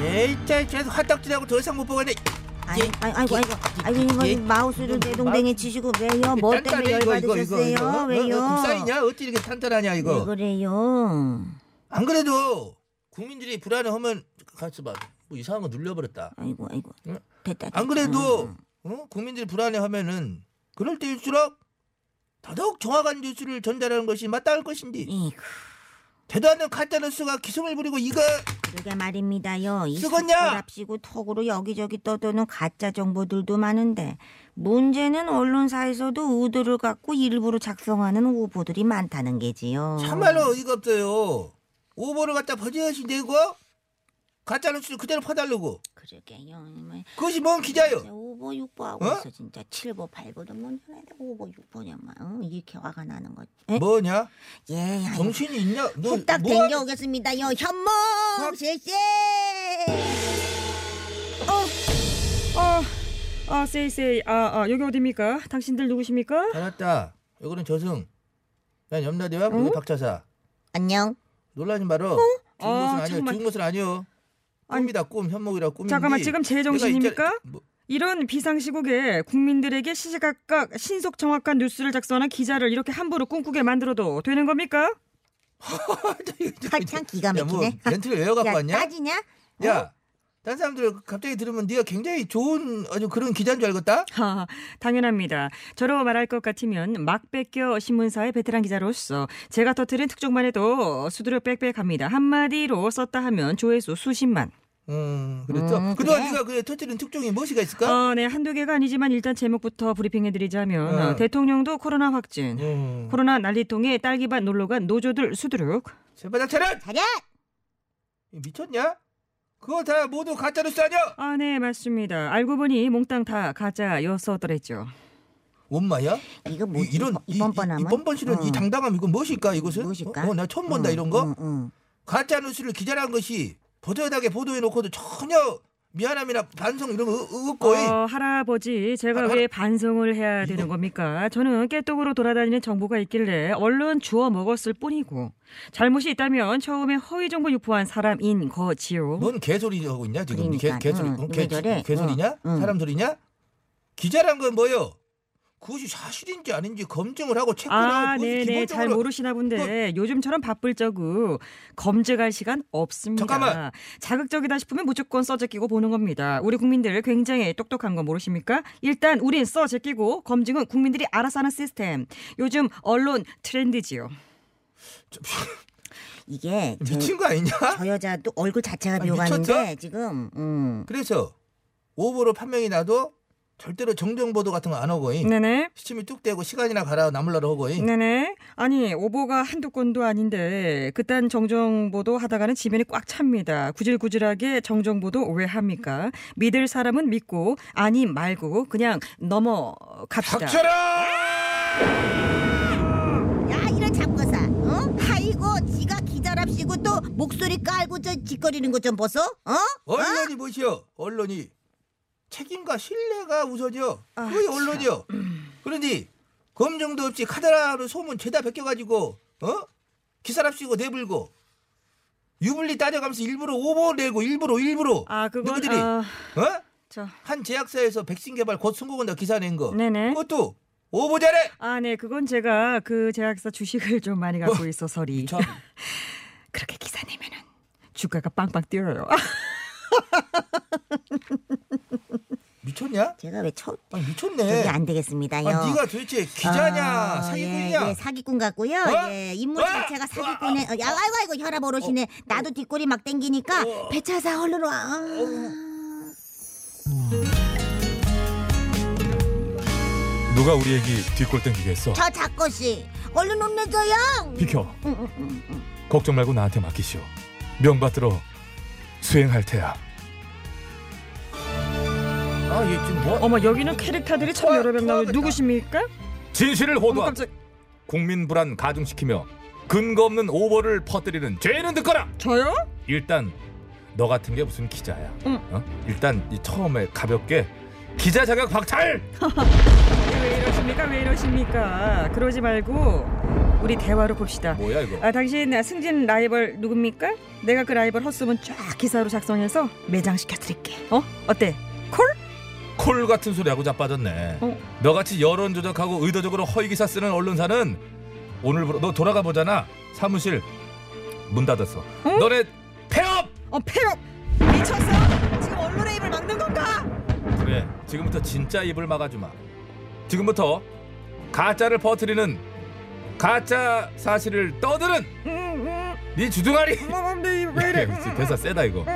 에이, 짜, 계속 화딱지나고 더 이상 못 보겠네. 아이, 아이, 아이고 아이고 아이고 이거 예? 마우스를 내 동댕이 치시고 왜요? 뭐 때문에 열 받으셨어요? 이거. 어? 왜요? 어, 국산이냐? 어찌 이렇게 탄탄하냐 왜 이거? 그래요? 안 그래도 국민들이 불안해하면 가서 봐. 뭐 이상한 거 눌려버렸다. 아이고 아이고 응? 됐다. 안 그래도 음. 어? 국민들이 불안해하면은 그럴 때일수록 더더욱 정확한 뉴스를 전달하는 것이 마땅할 것인지 이구 않는 가짜뉴스가 기승을 부리고 이거 그러게 말입니다요. 이 쓰겄냐? 랍시고 턱으로 여기저기 떠도는 가짜 정보들도 많은데 문제는 언론사에서도 의도를 갖고 일부러 작성하는 오보들이 많다는 게지요. 참말로 어이가 없어요. 오보를 갖다 버젓이 내고 가짜 뉴스를 그대로 퍼달라고 그러게요. 뭐 그것이 뭔 기자요? 진짜 오보 육보하고 어? 있어 진짜 칠보 팔보도 못 하는데 오보 육보냐만 어? 이렇게 화가 나는 거지. 에? 뭐냐? 예. 정신이 있냐? 너 후딱 뭐 하는- 댕겨오겠습니다 요. 현몽 실세. 아, 아, 세이세이. 아, 아, 여기 어디입니까? 당신들 누구십니까? 알았다. 여기는 저승. 난 염라대왕 그리고 박차사. 안녕. 놀라지 마라. 죽은 아, 것은 아니요. 잠깐만. 죽은 것은 아니요. 아니, 꿈이다 꿈 현목이라 꿈인데. 잠깐만, 지금 제 정신입니까? 있잖아- 뭐, 이런 비상시국에 국민들에게 시시각각 신속 정확한 뉴스를 작성하는 기자를 이렇게 함부로 꿈꾸게 만들어도 되는 겁니까? 한참 기가 야, 뭐 막히네. 멘트를 외워 갖고 야, 왔냐? 따지냐? 야, 딴 사람들 갑자기 들으면 네가 굉장히 좋은 아주 그런 기자인 줄 알겠다. 하, 당연합니다. 저로 말할 것 같으면 막 뺏겨 신문사의 베테랑 기자로서 제가 터트린 특종만 해도 수두룩 빽빽합니다. 한마디로 썼다 하면 조회수 수십만. 음, 그랬어. 음, 그동안 그래? 네가 그 터뜨린 특종이 무엇이가 있을까? 어, 네, 한두 개가 아니지만 일단 제목부터 브리핑해드리자면 어. 어, 대통령도 코로나 확진, 음. 코로나 난리통에 딸기밭 놀러간 노조들 수두룩. 제바닥 차렷! 차렷. 미쳤냐? 그거 다 모두 가짜 뉴스 아니야? 아, 네, 맞습니다. 알고 보니 몽땅 다 가짜였었더랬죠. 엄마야? 이거 뭐 이, 이런 이, 이번 뻔하면? 이 뻔뻔스러운 이 당당함 이거 무엇일까 이것은? 무엇일까? 어, 어, 나 처음 본다 응, 이런 거. 응, 응. 가짜 뉴스를 기자란 것이 보도에다게 보도해 놓고도 전혀 미안함이나 반성 이런 거 어, 없고 어, 할아버지, 제가 아, 왜 반성을 해야 되는 겁니까? 저는 깨똑으로 돌아다니는 정보가 있길래 얼른 주워 먹었을 뿐이고 잘못이 있다면 처음에 허위 정보 유포한 사람인 거지요. 뭔 개소리 하고 있냐 지금 그러니까, 개, 개소리 응, 개? 개소리냐 응, 응. 사람 소리냐 기자란 건 뭐요 그것이 사실인지 아닌지 검증을 하고 체크를 아, 하고 네네. 잘 기본적으로 모르시나 본데 요즘처럼 바쁠 적우 검증할 시간 없습니다. 잠깐만. 자극적이다 싶으면 무조건 써 제끼고 보는 겁니다. 우리 국민들 굉장히 똑똑한 거 모르십니까? 일단 우린 써 제끼고 검증은 국민들이 알아서 하는 시스템. 요즘 언론 트렌드지요. 이게 제, 미친 거 아니냐 저 여자도 얼굴 자체가 미쳤어? 지금 음. 그래서 오보로 판명이 나도 절대로 정정 보도 같은 거 안 하고 잉 네네. 시침이 뚝 떼고 시간이나 가라 남을라로 하고 잉 네네. 아니, 오보가 한두 건도 아닌데, 그딴 정정 보도 하다가는 지면이 꽉 찹니다. 구질구질하게 정정 보도 왜 합니까? 믿을 사람은 믿고, 아니 말고, 그냥 넘어갑시다. 닥쳐라 야 이런 잡거사 어? 아이고 지가 기자랍시고 또 목소리 깔고 저 짓거리는 것 좀 보소 어? 언론이 뭐시여 언론이 책임과 신뢰가 우선이요. 아, 그게 언론이요. 그런데 검증도 없이 카드라로 소문 죄다 베껴가지고 어? 기사랍시고 내불고 유불리 따져가면서 일부러 오보 내고 일부러 일부러 아, 그건, 너희들이 아, 어? 저, 한 제약사에서 백신 개발 곧 성공한다 기사 낸 거. 네네. 그것도 오보자래 아, 네, 그건 제가 그 제약사 주식을 좀 많이 갖고 있어서리. 참. 그렇게 기사 내면은 주가가 빵빵 뛰어요. 미쳤냐? 제가 왜 처, 아니 저기 미쳤네. 안 되겠습니다요 아, 네가 도대체 기자냐 아, 사기꾼이냐? 예, 예, 사기꾼 같고요. 어? 예, 인물 어? 자체가 사기꾼에 어, 야, 아이고 아이고 혈압 오르시네. 나도 뒷골이 막 땡기니까 어. 배차사 얼른 와. 아. 누가 우리 애기 뒷골 땡기겠어? 저 작고씨 얼른 혼내줘요. 비켜. 걱정 말고 나한테 맡기시오. 명받들어 수행할 테야. 아 얘 지금 뭐? 어머 여기는 캐릭터들이 참 여러 명 나오는 누구십니까? 진실을 호도한 깜짝 국민 불안 가중시키며 근거 없는 오보를 퍼뜨리는 죄는 듣거라. 저요? 일단 너 같은 게 무슨 기자야? 응. 어? 일단 이 처음에 가볍게 기자 자격 박탈. 왜 이러십니까? 왜 이러십니까? 그러지 말고 우리 대화로 봅시다. 뭐야 이거? 아 당신 승진 라이벌 누굽니까? 내가 그 라이벌 헛소문 쫙 기사로 작성해서 매장시켜 드릴게. 어? 어때? 콜? 콜 같은 소리하고 자빠졌네. 어. 너같이 여론 조작하고 의도적으로 허위 기사 쓰는 언론사는 오늘부로 너 돌아가 보잖아. 사무실 문 닫았어. 응? 너네 폐업. 어 폐업 미쳤어? 지금 언론의 입을 막는 건가? 그래. 지금부터 진짜 입을 막아주마. 지금부터 가짜를 퍼뜨리는 가짜 사실을 떠드는 네 주둥아리. 왜 이래? 미친, 대사 세다 이거.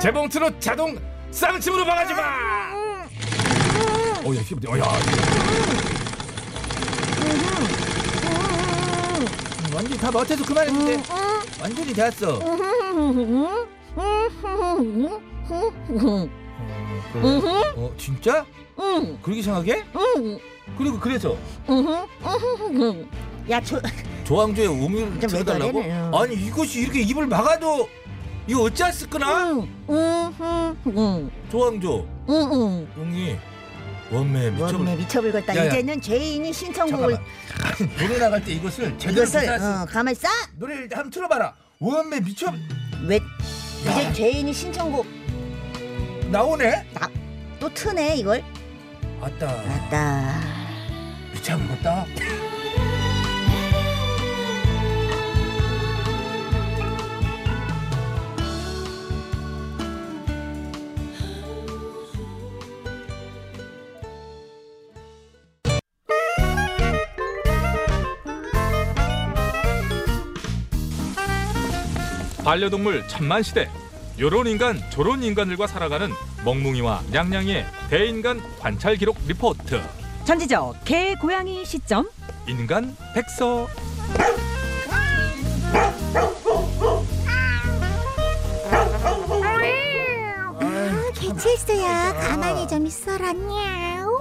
재봉틀로 자동 쌍침으로 박아주마. 어야 힘. 어야. 완전히 다 못해서 그만했는데 완전히 됐어. 어 진짜? 그렇게 생각해? 그리고 그래서 야, 저, 조항조의 쳐달라고? 그래? 응. 아니 이것이 이렇게 입을 막아도 이거 어찌했을거나? 조항조 용이 원매 원매 미쳐볼 미쳐불겠다. 야, 야. 이제는 죄인이 신청곡을 잠깐만 노래 나갈 때 이것을 제대로 이것을 기사했어. 어, 가만 있어. 노래를 한번 틀어봐라 원매 미쳐 왜 이제 죄인이 신청곡 나오네 또 트네 이걸. 아따 맞다. 미쳐버렸다 반려동물 천만 시대. 요런 인간 저런 인간들과 살아가는 멍뭉이와 냥냥이의 대인간 관찰 기록 리포트. 전지적 개 고양이 시점. 인간 백서. 아, 개체수야 가만히 좀 있어라 냐우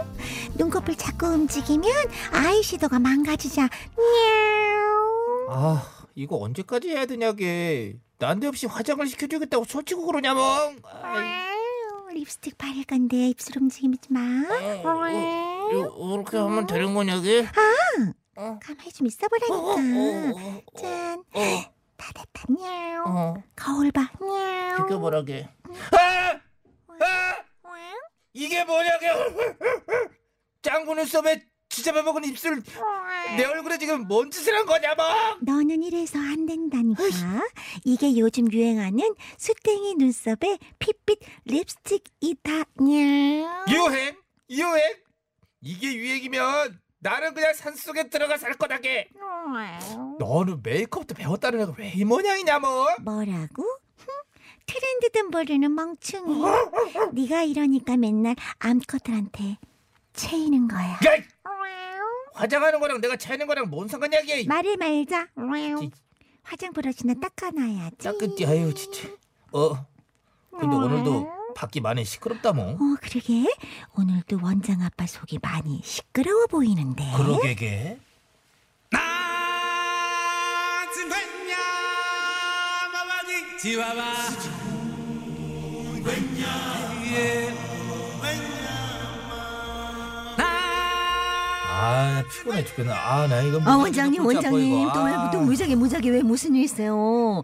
눈꺼풀 자꾸 움직이면 아이 시도가 망가지자 냐우 아 이거 언제까지 해야 되냐게 난데없이 화장을 시켜주겠다고 소치고 그러냐멍 아유, 립스틱 바를 건데 입술 움직이지 마 요- 이렇게 하면 되는 거냐게 가만히 좀 있어보라니까. 짠. 다 됐다. 어. 거울 봐. 냐우 비켜보라게. 아! 아! 이게 뭐냐게 짱구 눈썹에 지잡아먹은 입술 내 얼굴에 지금 뭔 짓을 한 거냐멍 너는 이래서 안 된다니까. 이게 요즘 유행하는 수땡이 눈썹에 핏빛 립스틱이다. 냐. 유행? 유행? 이게 유행이면 나는 그냥 산속에 들어가 살 거다게 너는 메이크업도 배웠다는 애가 왜 이 모양이냐 뭐 뭐라고? 흠, 트렌드든 모르는 멍충이. 네가 이러니까 맨날 암컷들한테 채이는 거야. 야! 화장하는 거랑 내가 차이는 거랑 뭔 상관이야 이게 말을 말자. 지- 화장 브러쉬나 닦아놔야지. 닦은지 아유 진짜. 어. 근데 오늘도 밖이 많이 시끄럽다 뭐. 어, 그러게. 오늘도 원장 아빠 속이 많이 시끄러워 보이는데. 그러게게 아 피곤해 죽겠네 아 나 이거 아 원장님 아파, 원장님. 또왜 아. 또 무작위 무작위 왜 무슨 일 있어요?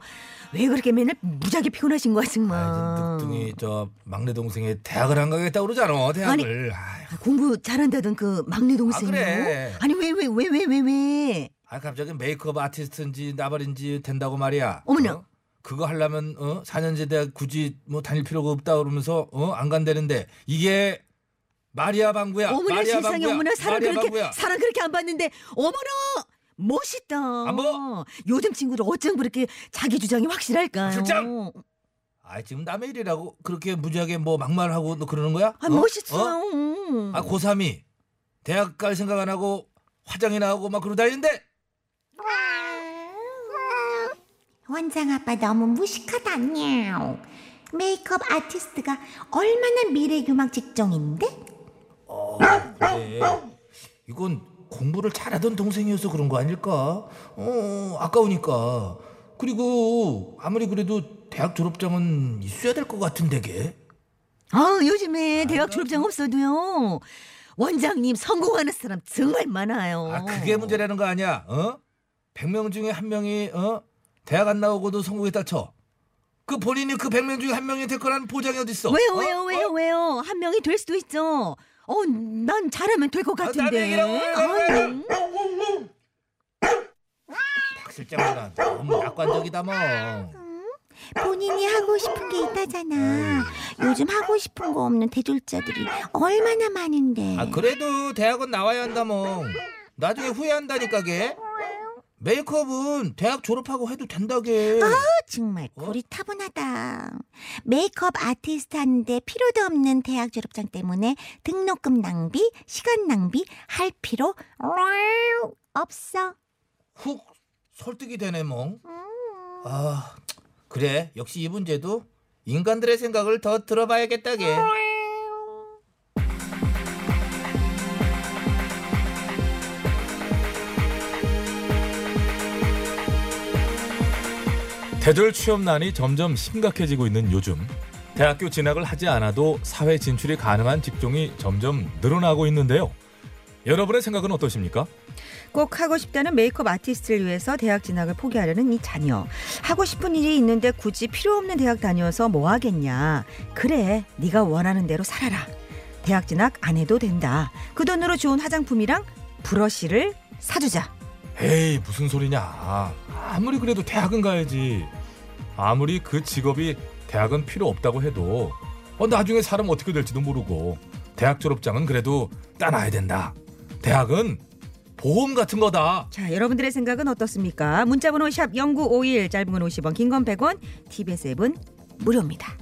왜 그렇게 맨날 무작위 피곤하신 거야 정말? 아, 이제 늑둥이 저 막내 동생이 대학을 안 가겠다 그러잖아 대학을 아이, 아, 공부 잘한다던 그 막내 동생이요? 아, 그래. 아니 왜 왜 왜 왜 왜 왜? 아 갑자기 메이크업 아티스트인지 나발인지 된다고 말이야 어머나. 어? 그거 하려면 어 4년제 대학 굳이 뭐 다닐 필요가 없다 그러면서 어 안 간다는데 이게 마리아 방구야 어머나 마리아 세상에 방구야. 어머나 사람 마리아 그렇게 방구야. 사람 그렇게 안 봤는데 어머나 멋있다. 아, 뭐? 요즘 친구들 어쩜 그렇게 자기 주장이 확실할까요? 실장! 아 지금 남의 일이라고 그렇게 무지하게 뭐 막말하고 너 그러는 거야? 아 어? 멋있어요. 어? 아 고3이 대학 갈 생각 안 하고 화장이나 하고 막 그러고 다니는데 원장 아빠 너무 무식하다냐. 메이크업 아티스트가 얼마나 미래교막 직종인데? 그래 이건 공부를 잘하던 동생이어서 그런 거 아닐까? 어 아까우니까 그리고 아무리 그래도 대학 졸업장은 있어야 될 것 같은데 걔 아, 요즘에 대학 졸업장 없어도요. 원장님 성공하는 사람 정말 많아요. 아, 그게 문제라는 거 아니야? 어? 100명 중에 한 명이 어? 대학 안 나오고도 성공했다 쳐. 그 본인이 그 100명 중에 한 명이 될 거라는 보장이 어디 있어? 왜요, 어? 왜요, 왜요, 왜요? 한 명이 될 수도 있죠. 어, 난 잘하면 될것 아, 같은데. 남의 얘기라고 해, 아유. 박 실장보다 너무 낙관적이다 뭐. 본인이 하고 싶은 게 있다잖아. 요즘 하고 싶은 거 없는 대졸자들이 얼마나 많은데. 아 그래도 대학은 나와야 한다 뭐. 나중에 후회한다니까 걔. 메이크업은 대학 졸업하고 해도 된다게. 아, 정말 골이 타분하다. 메이크업 아티스트 하는데 필요도 없는 대학 졸업장 때문에 등록금 낭비, 시간 낭비 할 필요 없어. 훅 설득이 되네 뭐. 아 그래 역시 이 문제도 인간들의 생각을 더 들어봐야겠다 걔. 대졸 취업난이 점점 심각해지고 있는 요즘 대학교 진학을 하지 않아도 사회 진출이 가능한 직종이 점점 늘어나고 있는데요. 여러분의 생각은 어떠십니까? 꼭 하고 싶다는 메이크업 아티스트를 위해서 대학 진학을 포기하려는 이 자녀. 하고 싶은 일이 있는데 굳이 필요 없는 대학 다녀서 뭐 하겠냐. 그래, 네가 원하는 대로 살아라. 대학 진학 안 해도 된다. 그 돈으로 좋은 화장품이랑 브러쉬를 사주자. 에이 무슨 소리냐. 아무리 그래도 대학은 가야지. 아무리 그 직업이 대학은 필요 없다고 해도 어, 나중에 사람 어떻게 될지도 모르고 대학 졸업장은 그래도 따놔야 된다. 대학은 보험 같은 거다. 자, 여러분들의 생각은 어떻습니까? 문자번호 샵 0951, 짧은 건 50원, 긴 건 100원, TBS 앱은 무료입니다.